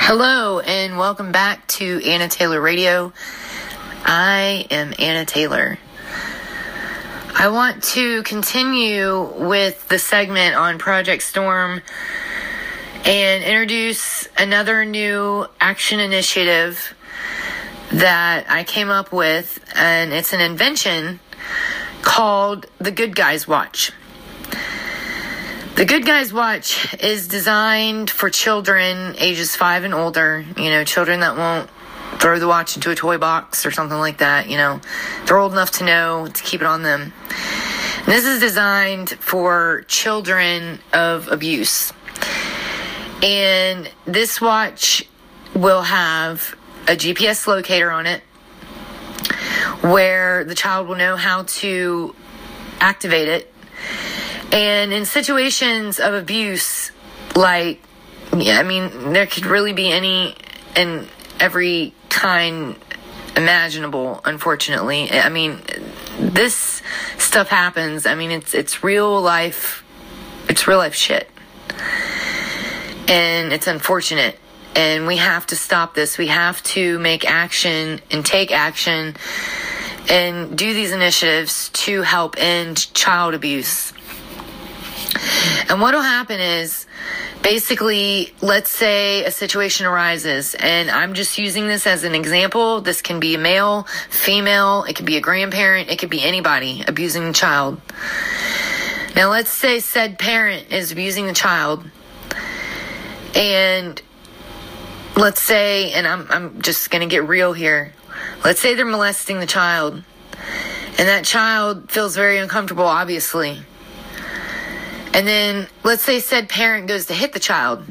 Hello, and welcome back to Anna Taylor Radio. I am Anna Taylor. I want to continue with the segment on Project Storm and introduce another new action initiative that I came up with, and it's an invention called the Good Guys Watch. The Good Guys Watch is designed for children ages five and older, you know, children that won't throw the watch into a toy box or something like that, you know. They're old enough to know to keep it on them. And this is designed for children of abuse. And this watch will have a GPS locator on it where the child will know how to activate it and in situations of abuse, like, yeah, I mean, there could really be any and every kind imaginable, unfortunately. I mean, this stuff happens. I mean, it's, it's real life, it's real life shit. And it's unfortunate. And we have to stop this. We have to make action and take action and do these initiatives to help end child abuse. And what will happen is basically, let's say a situation arises, and I'm just using this as an example. This can be a male, female, it could be a grandparent, it could be anybody abusing a child. Now, let's say said parent is abusing the child, and let's say, and I'm, I'm just going to get real here. Let's say they're molesting the child, and that child feels very uncomfortable, obviously. And then let's say said parent goes to hit the child.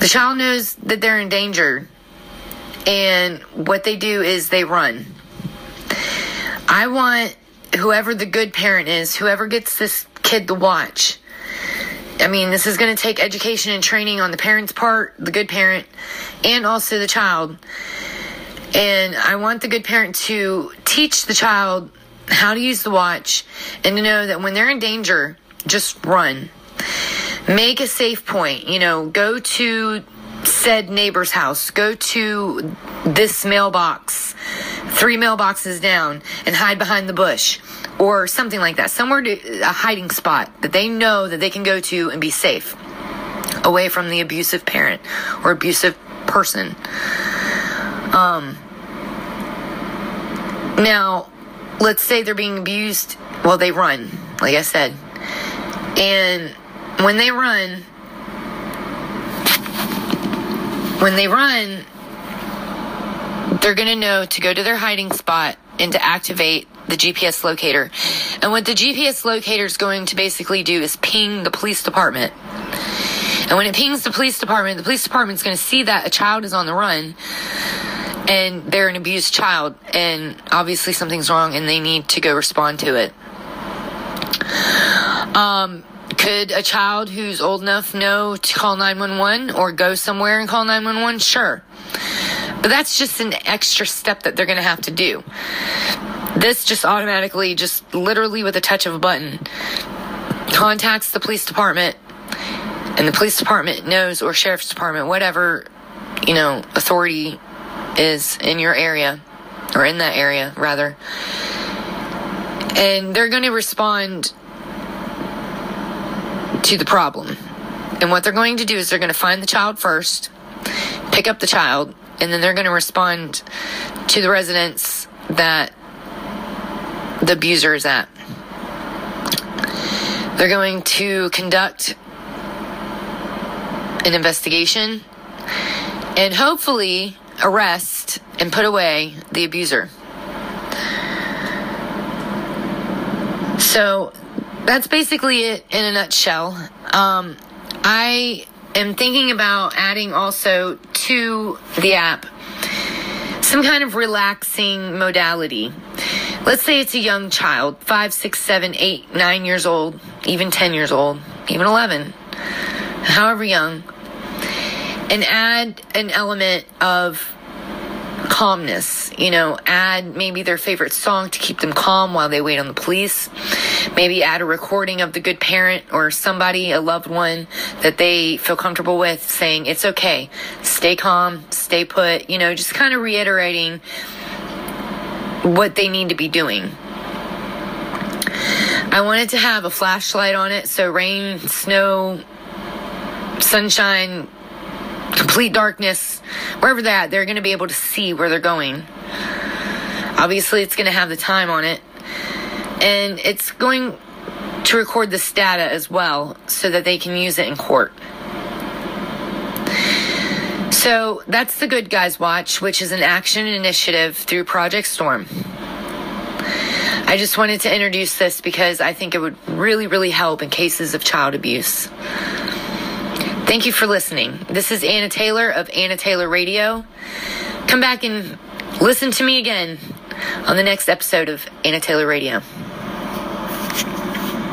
The child knows that they're in danger. And what they do is they run. I want whoever the good parent is, whoever gets this kid to watch. I mean, this is going to take education and training on the parent's part, the good parent, and also the child. And I want the good parent to teach the child how to use the watch and to know that when they're in danger, just run. Make a safe point. You know, go to said neighbor's house. Go to this mailbox, three mailboxes down, and hide behind the bush. Or something like that. Somewhere to a hiding spot that they know that they can go to and be safe. Away from the abusive parent or abusive person. Um, now, let's say they're being abused. Well, they run, like I said. And when they run, when they run, they're going to know to go to their hiding spot and to activate the GPS locator. And what the GPS locator is going to basically do is ping the police department. And when it pings the police department, the police department is going to see that a child is on the run and they're an abused child and obviously something's wrong and they need to go respond to it. Um, could a child who's old enough know to call 911 or go somewhere and call 911? Sure. But that's just an extra step that they're going to have to do. This just automatically, just literally with a touch of a button, contacts the police department, and the police department knows, or sheriff's department, whatever, you know, authority is in your area, or in that area, rather. And they're going to respond to the problem. And what they're going to do is they're going to find the child first, pick up the child, and then they're going to respond to the residence that the abuser is at. They're going to conduct an investigation and hopefully arrest and put away the abuser. So that's basically it in a nutshell. Um, I am thinking about adding also to the app some kind of relaxing modality. Let's say it's a young child, five, six, seven, eight, nine years old, even 10 years old, even 11, however young, and add an element of calmness. You know, add maybe their favorite song to keep them calm while they wait on the police maybe add a recording of the good parent or somebody, a loved one that they feel comfortable with saying, it's okay, stay calm, stay put, you know, just kind of reiterating what they need to be doing. I wanted to have a flashlight on it so rain, snow, sunshine, complete darkness, wherever they're they're going to be able to see where they're going. Obviously, it's going to have the time on it. And it's going to record this data as well so that they can use it in court. So that's the Good Guys Watch, which is an action initiative through Project Storm. I just wanted to introduce this because I think it would really, really help in cases of child abuse. Thank you for listening. This is Anna Taylor of Anna Taylor Radio. Come back and listen to me again on the next episode of Anna Taylor Radio.